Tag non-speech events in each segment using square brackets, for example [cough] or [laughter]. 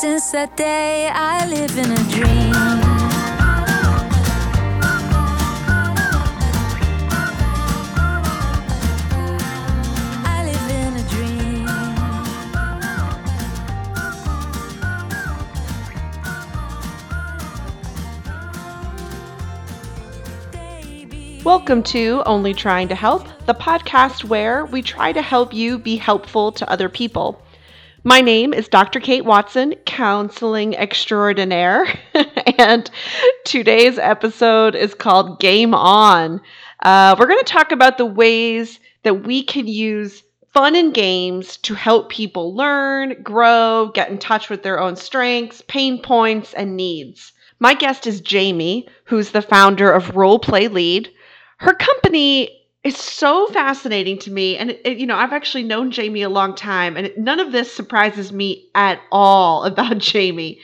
that day. I live in a dream. Welcome to Only Trying to Help, the podcast where we try to help you be helpful to other people. My name is Dr. Kate Watson, counseling extraordinaire, [laughs] and today's episode is called Game On. Uh, we're going to talk about the ways that we can use fun and games to help people learn, grow, get in touch with their own strengths, pain points, and needs. My guest is Jamie, who's the founder of Roll Play Lead. Her company is so fascinating to me. And, it- you know, I've actually known Jamie a long time, and none of this surprises me at all [laughs] about Jamie.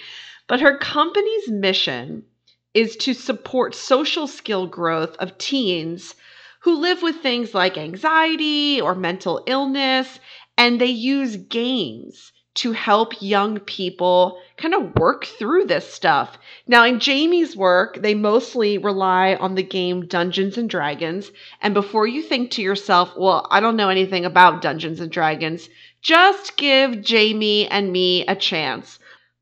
But her company's mission is to support social skill growth of teens who live with things like anxiety or mental illness, and they use games to help young people kind of work through this stuff. Now, in Jamie's work, they mostly rely on the game Dungeons and Dragons. And before you think to yourself, well, I don't know anything about Dungeons and Dragons, just give Jamie and me a chance.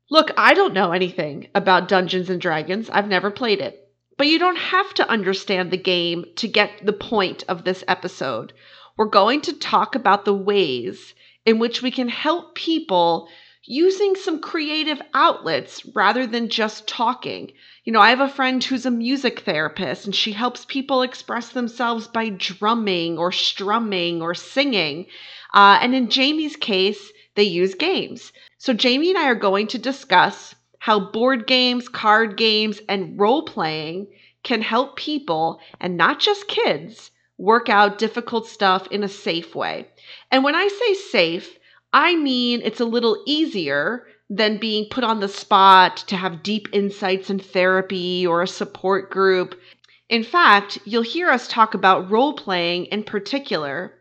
Look, I don't know anything about Dungeons and Dragons. I've never played it. But you don't have to understand the game to get the point of this episode. We're going to talk about the ways in which we can help people using some creative outlets rather than just talking. You know, I have a friend who's a music therapist and she helps people express themselves by drumming or strumming or singing. Uh, and in Jamie's case, they use games. So, Jamie and I are going to discuss how board games, card games, and role playing can help people, and not just kids, work out difficult stuff in a safe way. And when I say safe, I mean it's a little easier than being put on the spot to have deep insights in therapy or a support group. In fact, you'll hear us talk about role playing in particular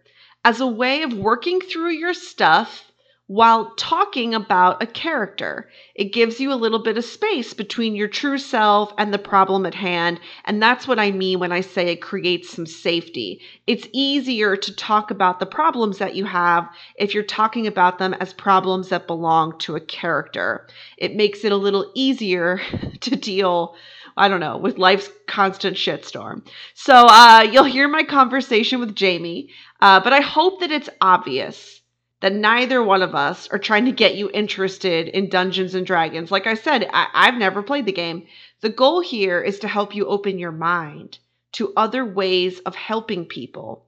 as a way of working through your stuff while talking about a character. It gives you a little bit of space between your true self and the problem at hand. And that's what I mean when I say it creates some safety. It's easier to talk about the problems that you have if you're talking about them as problems that belong to a character. It makes it a little easier [laughs] to deal. I don't know, with life's constant shitstorm. So uh, you'll hear my conversation with Jamie, uh, but I hope that it's obvious that neither one of us are trying to get you interested in Dungeons and Dragons. Like I said, I- I've never played the game. The goal here is to help you open your mind to other ways of helping people.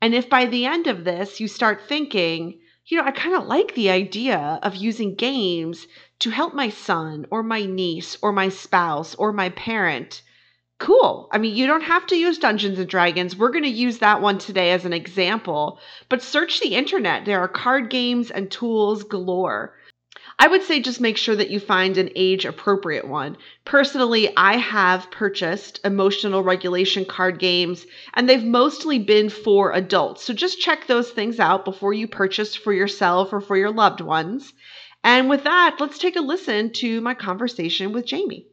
And if by the end of this you start thinking, you know, I kind of like the idea of using games to help my son or my niece or my spouse or my parent, cool. I mean, you don't have to use Dungeons and Dragons. We're going to use that one today as an example. But search the internet. There are card games and tools galore. I would say just make sure that you find an age appropriate one. Personally, I have purchased emotional regulation card games, and they've mostly been for adults. So just check those things out before you purchase for yourself or for your loved ones. And with that, let's take a listen to my conversation with Jamie.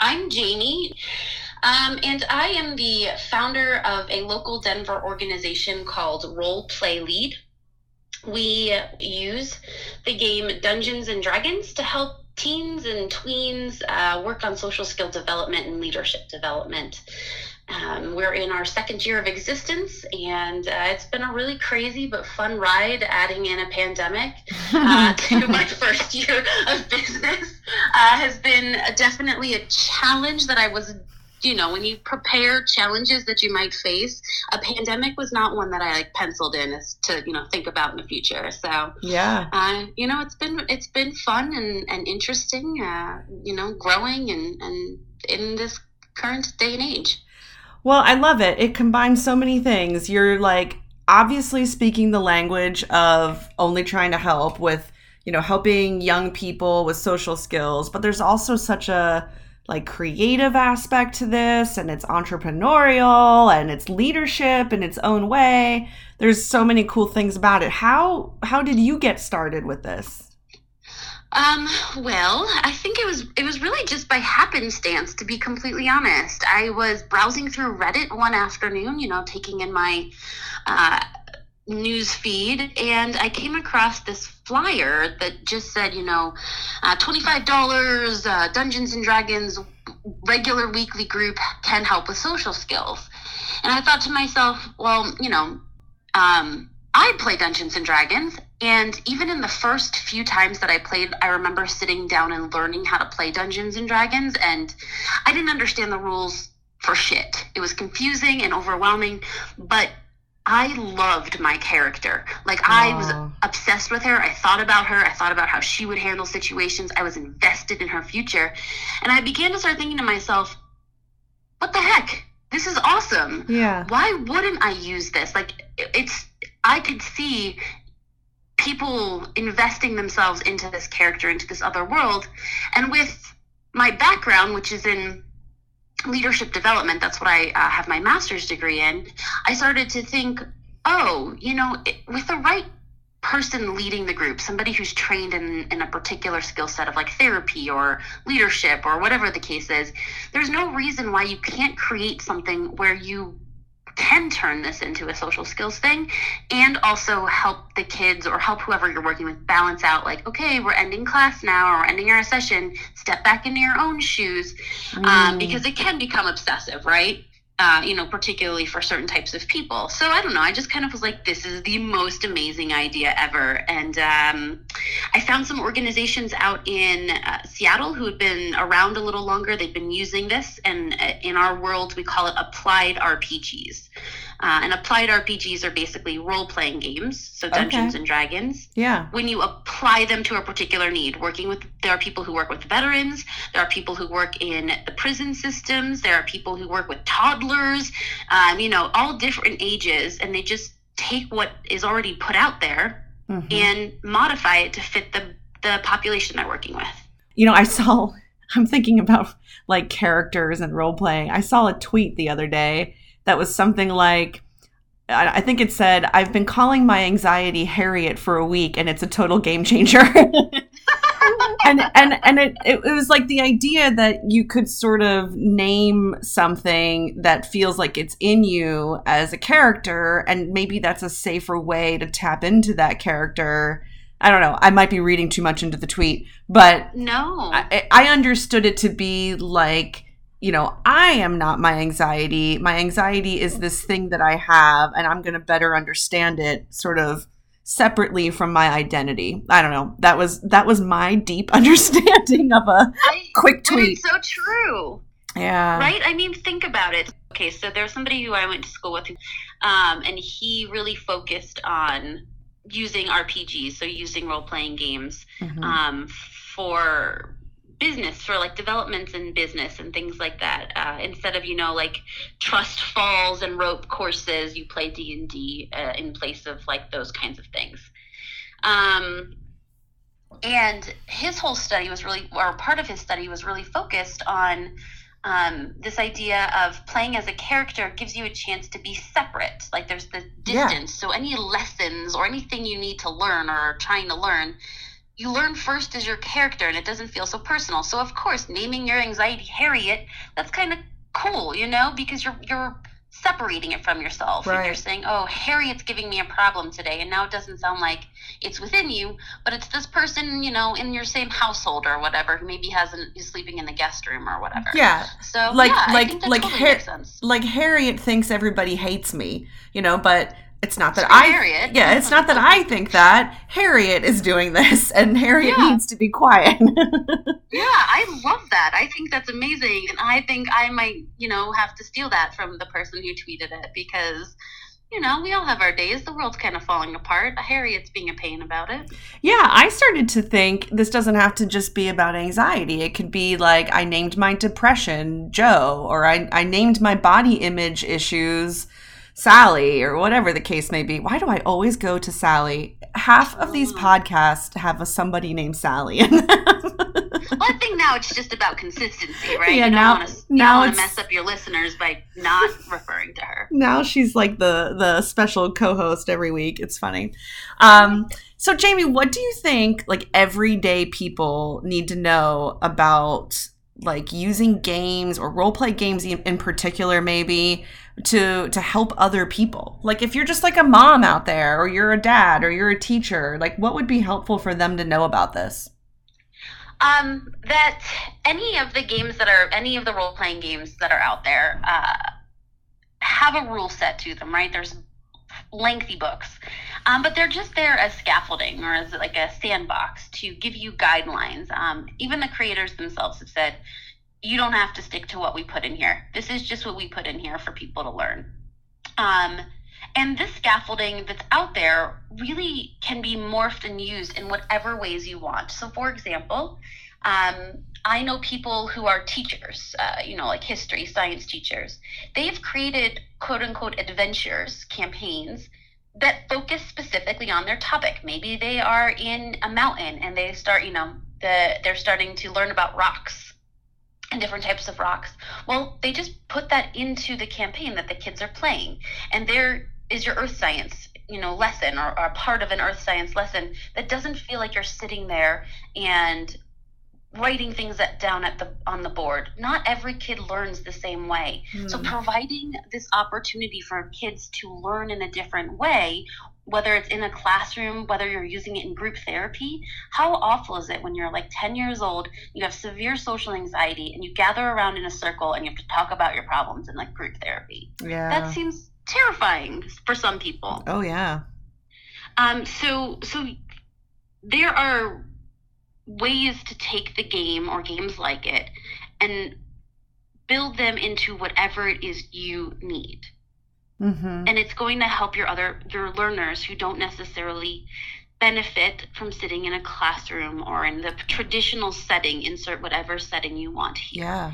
I'm Jamie, um, and I am the founder of a local Denver organization called Roll Play Lead. We use the game Dungeons and Dragons to help teens and tweens uh, work on social skill development and leadership development. Um, we're in our second year of existence, and uh, it's been a really crazy but fun ride adding in a pandemic uh, [laughs] to my first year of business uh, has been definitely a challenge that I was, you know, when you prepare challenges that you might face, a pandemic was not one that I like penciled in as to, you know, think about in the future. So, Yeah. uh, you know, it's been it's been fun and, and interesting, uh, you know, growing and, and in this current day and age. Well, I love it. It combines so many things. You're like obviously speaking the language of only trying to help with, you know, helping young people with social skills, but there's also such a like creative aspect to this and it's entrepreneurial and it's leadership in its own way. There's so many cool things about it. How how did you get started with this? Um, well, I think it was it was really just by happenstance to be completely honest. I was browsing through Reddit one afternoon, you know, taking in my uh, news feed and I came across this flyer that just said, you know, uh, $25 uh, Dungeons and Dragons regular weekly group can help with social skills. And I thought to myself, well, you know, um, I play Dungeons and Dragons, and even in the first few times that I played, I remember sitting down and learning how to play Dungeons and Dragons, and I didn't understand the rules for shit. It was confusing and overwhelming, but I loved my character. Like I was obsessed with her. I thought about her. I thought about how she would handle situations. I was invested in her future. And I began to start thinking to myself, what the heck? This is awesome. Yeah. Why wouldn't I use this? Like it's I could see people investing themselves into this character, into this other world. And with my background, which is in leadership development, that's what I uh, have my master's degree in, I started to think, oh, you know, it, with the right person leading the group, somebody who's trained in, in a particular skill set of like therapy or leadership or whatever the case is, there's no reason why you can't create something where you can turn this into a social skills thing and also help the kids or help whoever you're working with balance out like okay we're ending class now or we're ending our session step back into your own shoes um, Mm. because it can become obsessive right uh, you know particularly for certain types of people. So i don't know i just kind of was like this is the most amazing idea ever. And um, i found some organizations out in uh, seattle who had been around a little longer. They've been using this and uh, in our world we call it applied rpgs uh, and applied rpgs are basically role-playing games so dungeons Okay. and dragons. Yeah. when you apply them to a particular need working with there are people who work with veterans there are people who work in the prison systems there are people who work with toddlers um, you know all different ages and they just take what is already put out there Mhm. and modify it to fit the the population they're working with You know, I saw, [laughs] I'm thinking about like characters and role playing. I saw a tweet the other day that was something like, I I think it said, I've been calling my anxiety Harriet for a week and it's a total game changer. [laughs] and and and it, it was like the idea that you could sort of name something that feels like it's in you as a character and maybe that's a safer way to tap into that character. I don't know. I might be reading too much into the tweet but no. I, I understood it to be like you know i am not my anxiety. My anxiety is this thing that i have and i'm going to better understand it sort of separately from my identity. I don't know. That was that was my deep [laughs] understanding of a I- quick tweet. so true. Yeah. Right? I mean think about it. Okay so there's somebody who i went to school with um, and he really focused on using rpgs so using role-playing games Mhm. um, for business for like developments in business and things like that uh, instead of you know like trust falls and rope courses you play d&d uh, in place of like those kinds of things. Um, and his whole study was really or part of his study was really focused on um, this idea of playing as a character gives you a chance to be separate. Like there's the Yeah. distance. So any lessons or anything you need to learn or are trying to learn you learn first as your character and it doesn't feel so personal. So of course naming your anxiety harriet that's kind of cool you know because you're you're separating it from yourself. And you're saying oh harriet's giving me a problem today and now it doesn't sound like it's within you but it's this person you know in your same household or whatever who maybe hasn't is sleeping in the guest room or whatever. Yeah. So Like- yeah, like- like totally Har- makes sense. like harriet thinks everybody hates me you know but it's not that i Harriet. yeah it's not that i think that harriet is doing this [laughs] and harriet Yeah. needs to be quiet [laughs] Yeah, I love that. I think that's amazing. And I think I might, you know, have to steal that from the person who tweeted it because, you know, we all have our days. The world's kind of falling apart. Harriet's being a pain about it. Yeah, I started to think this doesn't have to just be about anxiety. It could be like I named my depression Joe, or I, I named my body image issues Sally, or whatever the case may be. Why do I always go to Sally? Half of these Oh. podcasts have a somebody named Sally in them. Well, I think now it's just about consistency, right? Yeah, you now- want to, you now want to mess up your listeners by not referring to her. now she's like the the special co-host every week it's funny um so jamie what do you think like everyday people need to know about like using games or role play games in particular maybe to to help other people like if you're just like a mom out there or you're a dad or you're a teacher like what would be helpful for them to know about this Um, that any of the games that are any of the role playing games that are out there uh, have a rule set to them, right? There's lengthy books, um, but they're just there as scaffolding or as like a sandbox to give you guidelines. Um, even the creators themselves have said, you don't have to stick to what we put in here. This is just what we put in here for people to learn. Um, and this scaffolding that's out there really can be morphed and used in whatever ways you want. So, for example, um, I know people who are teachers, uh, you know, like history, science teachers. They've created quote unquote adventures, campaigns that focus specifically on their topic. Maybe they are in a mountain and they start, you know, the, they're starting to learn about rocks and different types of rocks. Well, they just put that into the campaign that the kids are playing. And there is your earth science, you know, lesson or, or part of an earth science lesson that doesn't feel like you're sitting there and writing things that down at the on the board. Not every kid learns the same way. So Hmm. providing this opportunity for kids to learn in a different way, whether it's in a classroom, whether you're using it in group therapy, how awful is it when you're like 10 years old, you have severe social anxiety and you gather around in a circle and you have to talk about your problems in like group therapy. yeah That seems terrifying for some people. oh yeah Um, so so there are ways to take the game or games like it and build them into whatever it is you need. mm-hmm. And it's going to help your other your learners who don't necessarily benefit from sitting in a classroom or in the traditional setting, insert whatever setting you want here. yeah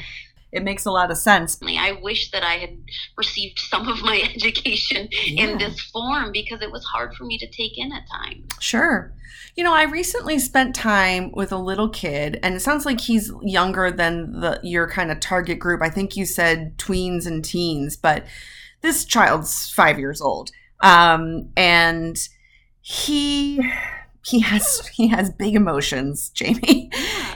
it makes a lot of sense I wish that I had received some of my [laughs] education Yeah. in this form because it was hard for me to take in at times. Sure. You know, I recently spent time with a little kid, and it sounds like he's younger than the your kind of target group. I think you said tweens and teens, but this child's five years old, um, and he he has he has big emotions, Jamie.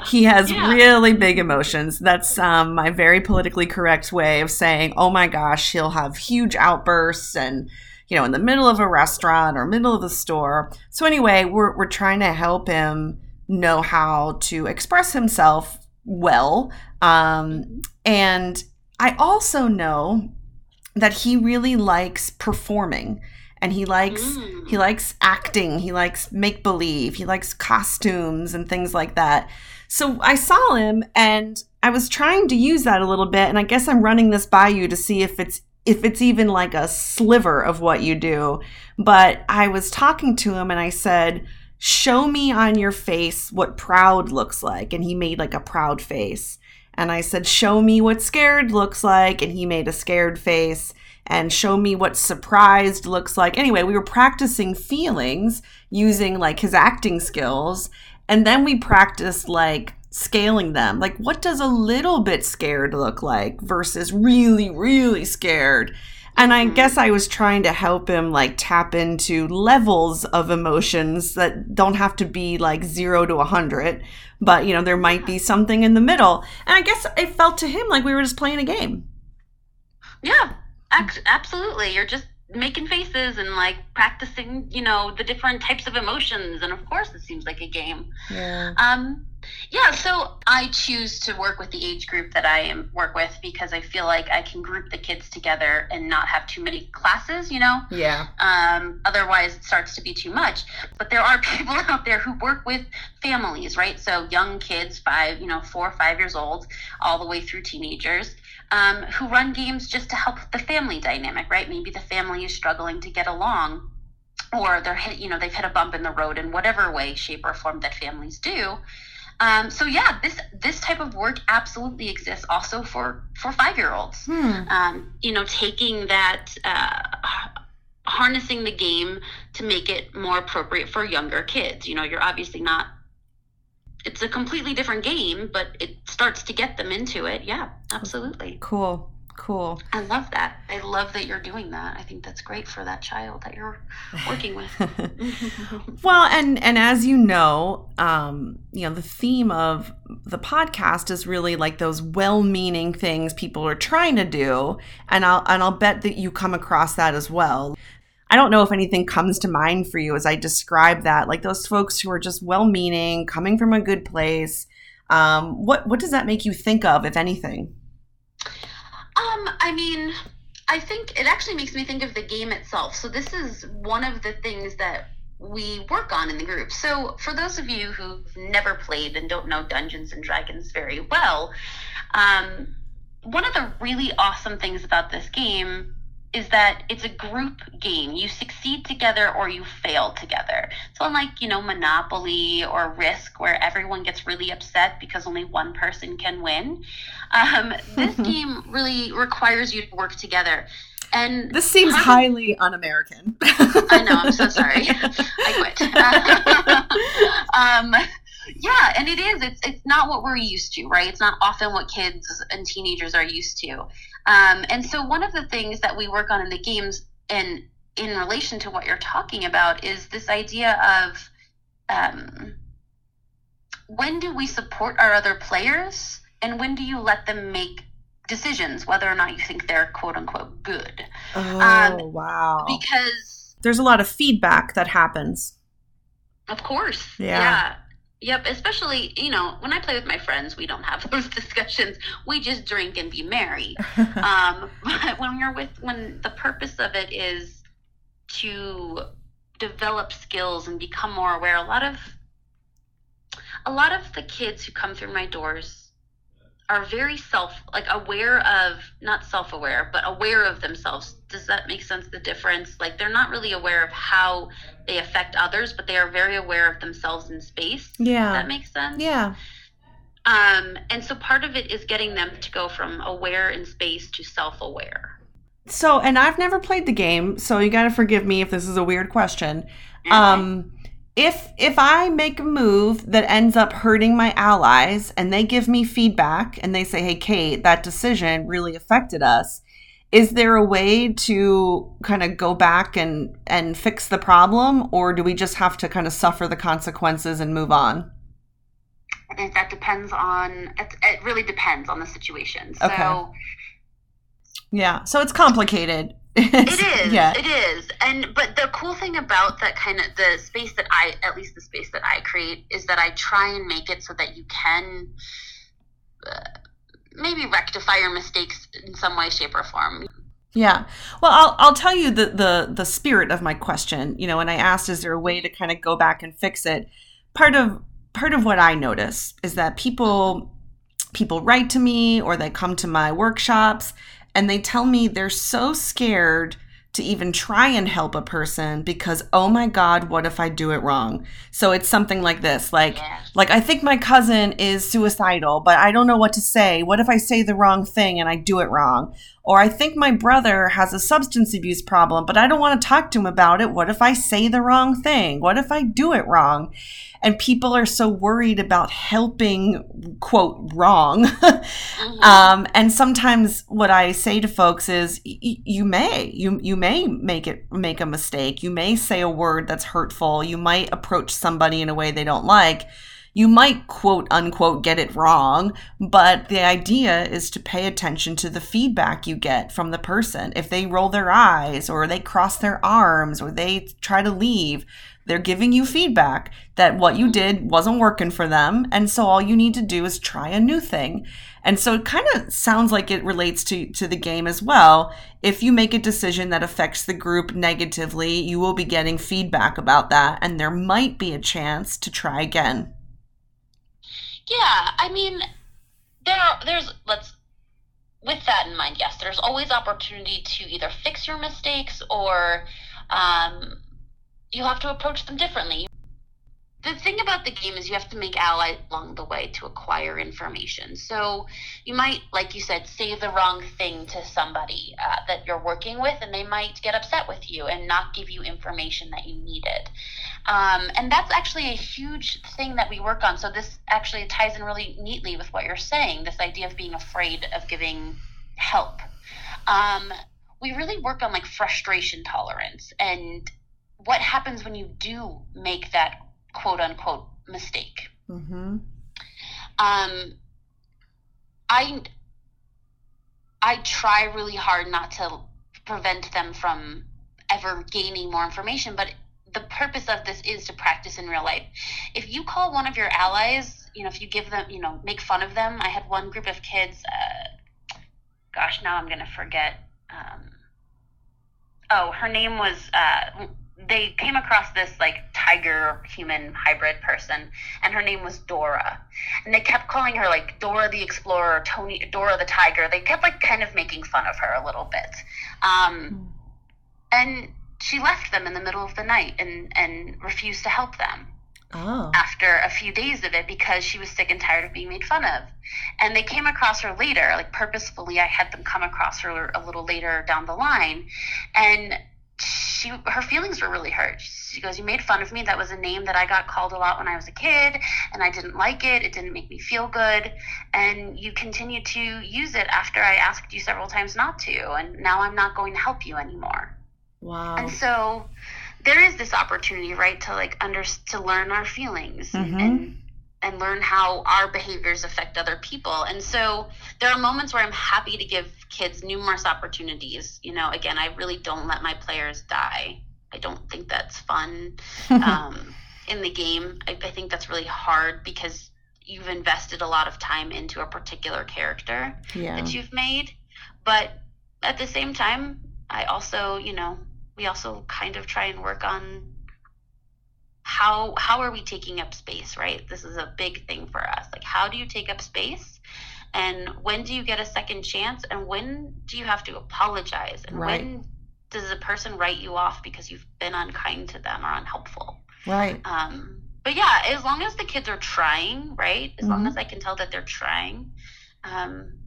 He has Yeah. really big emotions. That's um, my very politically correct way of saying, "Oh my gosh, he'll have huge outbursts and." you know, in the middle of a restaurant or middle of the store. So anyway, we're we're trying to help him know how to express himself well. Um, and I also know that he really likes performing and he likes Mm. he likes acting, he likes make believe, he likes costumes and things like that. So I saw him and I was trying to use that a little bit and I guess I'm running this by you to see if it's if it's even like a sliver of what you do. But I was talking to him and I said, "Show me on your face what proud looks like." And he made like a proud face. And I said, "Show me what scared looks like." And he made a scared face and show me what surprised looks like. Anyway, we were practicing feelings using like his acting skills. And then we practiced like scaling them. Like, what does a little bit scared look like versus really, really scared? And I Mhm. guess I was trying to help him like tap into levels of emotions that don't have to be like zero to a hundred, but you know, there might be something in the middle. And I guess it felt to him like we were just playing a game. Yeah, absolutely. You're just making faces and like practicing, you know, the different types of emotions. And of course, it seems like a game. Yeah. Um, yeah, so I choose to work with the age group that I am work with because I feel like I can group the kids together and not have too many classes, you know. Yeah. Um, otherwise, it starts to be too much. But there are [laughs] people out there who work with families, right? So young kids, five, you know, four or five years old, all the way through teenagers, um, who run games just to help the family dynamic, right? Maybe the family is struggling to get along, or they're hit, you know, they've hit a bump in the road in whatever way, shape, or form that families do. Um, so yeah, this this type of work absolutely exists also for for five year olds Hmm. um, you know, taking that, uh, harnessing the game to make it more appropriate for younger kids. You know, you're obviously not it's a completely different game, but it starts to get them into it. Yeah, absolutely. Cool. Cool. I love that. I love that you're doing that. I think that's great for that child that you're working with. [laughs] Well, and and as you know, um, you know, the theme of the podcast is really like those well-meaning things people are trying to do, and I'll and I'll bet that you come across that as well. I don't know if anything comes to mind for you as I describe that, like those folks who are just well-meaning, coming from a good place. Um, what what does that make you think of, if anything? Um, I mean, I think it actually makes me think of the game itself. So this is one of the things that we work on in the group. So for those of you who've never played and don't know Dungeons and Dragons very well, um, one of the really awesome things about this game is that it's a group game. You succeed together or you fail together. So unlike, you know, Monopoly or Risk where everyone gets really upset because only one person can win, um, this [laughs] game really requires you to work together. And This seems highly un-American. I know, I'm so sorry. [laughs] I quit. [laughs] um, yeah, and it is. It's it's not what we're used to, right? It's not often what kids and teenagers are used to. Um, and so one of the things that we work on in the games and in relation to what you're talking about is this idea of um, when do we support our other players and when do you let them make decisions whether or not you think they're quote unquote good oh, Um, wow. because There's a lot of feedback that happens. Of course. Yeah. Yeah. Yep. Especially, you know, when I play with my friends, we don't have [laughs] those discussions. We just drink and be merry. [laughs] um, but when you're with, when the purpose of it is to develop skills and become more aware, a lot of, a lot of the kids who come through my doors are very self like aware of not self-aware but aware of themselves does that make sense the difference like they're not really aware of how they affect others but they are very aware of themselves in space Does yeah. that makes sense Yeah. um and so part of it is getting them to go from aware in space to self-aware So, and I've never played the game, so you got to forgive me if this is a weird question. Um, if if I make a move that ends up hurting my allies and they give me feedback and they say, "Hey, Kate, that decision really affected us," is there a way to kind of go back and and fix the problem, or do we just have to kind of suffer the consequences and move on? I think that depends on it, it really depends on the situation so Okay. Yeah, so it's complicated. It [laughs] is. Yeah. It is. And but the cool thing about that kind of the space that I at least the space that I create is that I try and make it so that you can uh, maybe rectify your mistakes in some way shape or form. Yeah. Well, I'll I'll tell you the the the spirit of my question. You know, and I asked, is there a way to kind of go back and fix it? Part of part of what I notice is that people people write to me or they come to my workshops and they tell me they're so scared to even try and help a person because oh my god what if i do it wrong? So it's something like this like Yes. like i think my cousin is suicidal but i don't know what to say. What if i say the wrong thing and i do it wrong or i think my brother has a substance abuse problem but i don't want to talk to him about it what if i say the wrong thing what if i do it wrong and people are so worried about helping quote wrong [laughs] Mhm. um, and sometimes what I say to folks is, y- you may, you you may make it make a mistake. You may say a word that's hurtful. You might approach somebody in a way they don't like. You might quote unquote get it wrong, but the idea is to pay attention to the feedback you get from the person. If they roll their eyes or they cross their arms or they try to leave, they're giving you feedback that what you did wasn't working for them. And so all you need to do is try a new thing. And so it kind of sounds like it relates to, to the game as well. If you make a decision that affects the group negatively, you will be getting feedback about that. And there might be a chance to try again. Yeah, I mean, there are, there's let's with that in mind. Yes, there's always opportunity to either fix your mistakes or um, you have to approach them differently. The thing about the game is you have to make allies along the way to acquire information. So you might, like you said, say the wrong thing to somebody uh, that you're working with, and they might get upset with you and not give you information that you needed. Um, and that's actually a huge thing that we work on. So this actually ties in really neatly with what you're saying this idea of being afraid of giving help. Um, we really work on like frustration tolerance and what happens when you do make that quote unquote mistake. Mm-hmm. Um, I I try really hard not to prevent them from ever gaining more information, but the purpose of this is to practice in real life. If you call one of your allies, you know, if you give them, you know, make fun of them. I had one group of kids. Uh, gosh, now I'm going to forget. Um, oh, her name was. Uh, they came across this like tiger human hybrid person, and her name was Dora, and they kept calling her like Dora the Explorer, Tony, Dora the Tiger. They kept like kind of making fun of her a little bit, um, and she left them in the middle of the night and and refused to help them Oh. after a few days of it because she was sick and tired of being made fun of. And they came across her later, like purposefully I had them come across her a little later down the line and she her feelings were really hurt. She goes, "You made fun of me. That was a name that I got called a lot when I was a kid, and I didn't like it. It didn't make me feel good. And you continued to use it after I asked you several times not to, and now I'm not going to help you anymore." Wow. And so there is this opportunity, right, to like under to learn our feelings Mhm. and and learn how our behaviors affect other people. And so there are moments where I'm happy to give kids numerous opportunities. You know, again, I really don't let my players die. I don't think that's fun [laughs] um, in the game. I, I think that's really hard because you've invested a lot of time into a particular character yeah. that you've made. But at the same time, I also, you know, we also kind of try and work on how how are we taking up space, right? This is a big thing for us. Like how do you take up space? And when do you get a second chance? And when do you have to apologize? And Right. when does a person write you off because you've been unkind to them or unhelpful? Right. Um, but yeah, as long as the kids are trying, right? As long Mhm. as I can tell that they're trying, um,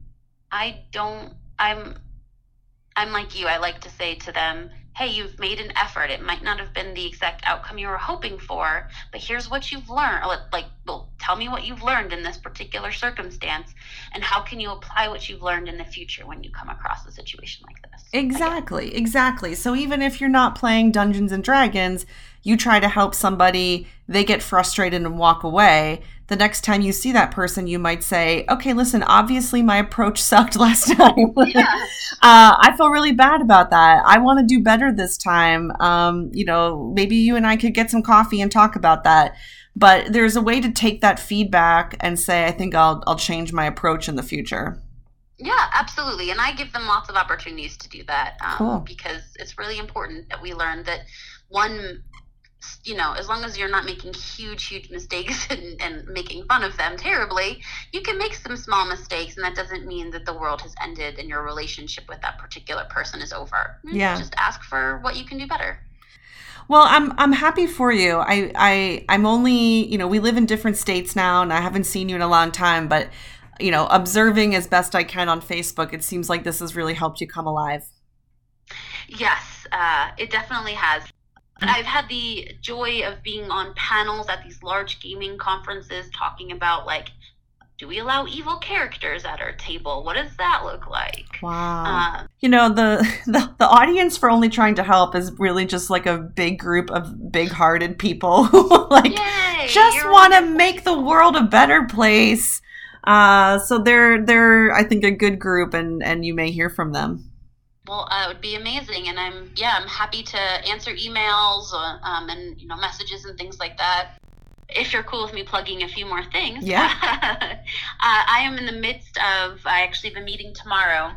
I don't. I'm. I'm like you. I like to say to them, "Hey, you've made an effort. It might not have been the exact outcome you were hoping for, but here's what you've learned. Like, well, tell me what you've learned in this particular circumstance, and how can you apply what you've learned in the future when you come across a situation like this?" Exactly, exactly. So even if you're not playing Dungeons and Dragons, you try to help somebody, they get frustrated and walk away. The next time you see that person, you might say, "Okay, listen, obviously my approach [laughs] sucked last time. Yeah. [laughs] uh, I feel really bad about that. I want to do better this time. Um, you know, maybe you and I could get some coffee and talk about that." But there's a way to take that feedback and say, "I think I'll I'll change my approach in the future." Yeah, absolutely. And I give them lots of opportunities to do that um, Cool. because it's really important that we learn that one, you know, as long as you're not making huge, huge mistakes [laughs] and, and making fun of them terribly, you can make some small mistakes. And that doesn't mean that the world has ended and your relationship with that particular person is over. Mm, Yeah. Just ask for what you can do better. Well, I'm I'm happy for you. I I I'm only you know we live in different states now, and I haven't seen you in a long time. But you know, observing as best I can on Facebook, it seems like this has really helped you come alive. Yes, uh, it definitely has. I've had the joy of being on panels at these large gaming conferences talking about like, do we allow evil characters at our table? What does that look like? Wow. Uh, you know the, [laughs] the the audience for only trying to help is really just like a big group of big-hearted people [laughs] who like yay! just want to make the world a better place. Uh, so they're they're I think a good group, and and you may hear from them. Well, uh, it would be amazing, and I'm yeah, I'm happy to answer emails uh, um, and you know messages and things like that. If you're cool with me plugging a few more things, Yeah. [laughs] uh, I am in the midst of. I actually have a meeting tomorrow.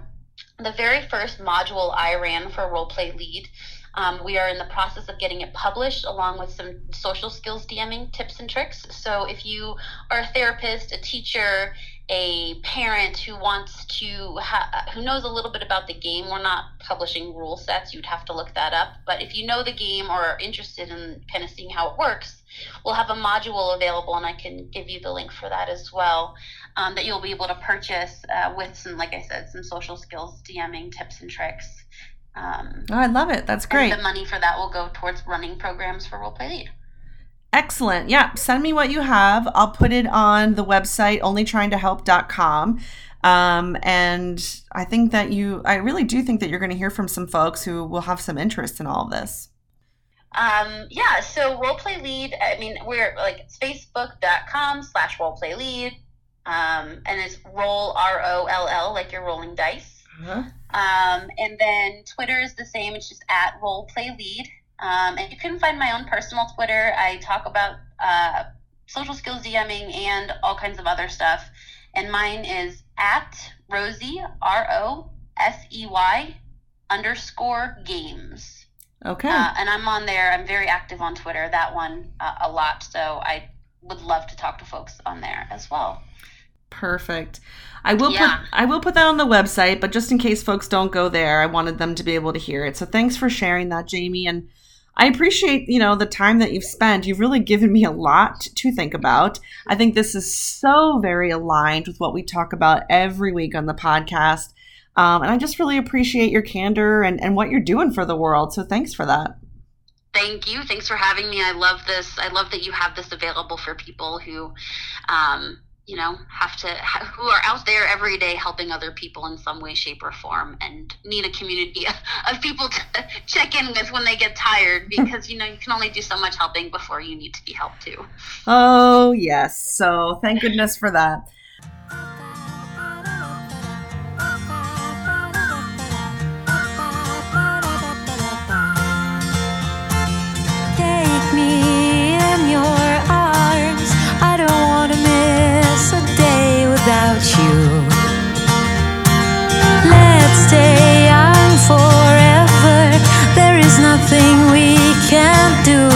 The very first module I ran for Rollplay Lead. Um, we are in the process of getting it published along with some social skills DMing tips and tricks. So if you are a therapist, a teacher, a parent who wants to ha- who knows a little bit about the game. We're not publishing rule sets. You'd have to look that up. But if you know the game or are interested in kind of seeing how it works we'll have a module available and i can give you the link for that as well um, that you'll be able to purchase uh, with some like i said some social skills dming tips and tricks. Um, Oh, I love it. That's great. the money for that will go towards running programs for rollplay lead Excellent. Yeah, send me what you have. I'll put it on the website onlytryingtohelp.com. Um, and I think that you, I really do think that you're going to hear from some folks who will have some interest in all of this. Um, yeah, so rollplay lead, I mean, we're like facebook.com slash rollplay lead. Um, and it's roll R O L L, like you're rolling dice. Um, and then Twitter is the same, it's just at rollplay lead. Um, and you can find my own personal Twitter. I talk about uh, social skills DMing and all kinds of other stuff. And mine is at Rosey, R O S E Y underscore games. Okay. Uh, and I'm on there. I'm very active on Twitter, that one uh, a lot. So I would love to talk to folks on there as well. Perfect. I will Yeah. put I will put that on the website, but just in case folks don't go there, I wanted them to be able to hear it. So thanks for sharing that, Jamie, and I appreciate, you know, the time that you've spent. You've really given me a lot to think about. I think this is so very aligned with what we talk about every week on the podcast. Um, and I just really appreciate your candor and, and what you're doing for the world. So thanks for that. Thank you. Thanks for having me. I love this. I love that you have this available for people who, um, you know, have to, who are out there every day helping other people in some way, shape, or form and need a community [laughs] of people to check in with when they get tired [laughs] because, you know, you can only do so much helping before you need to be helped too. Oh, yes. So thank goodness for that. Do.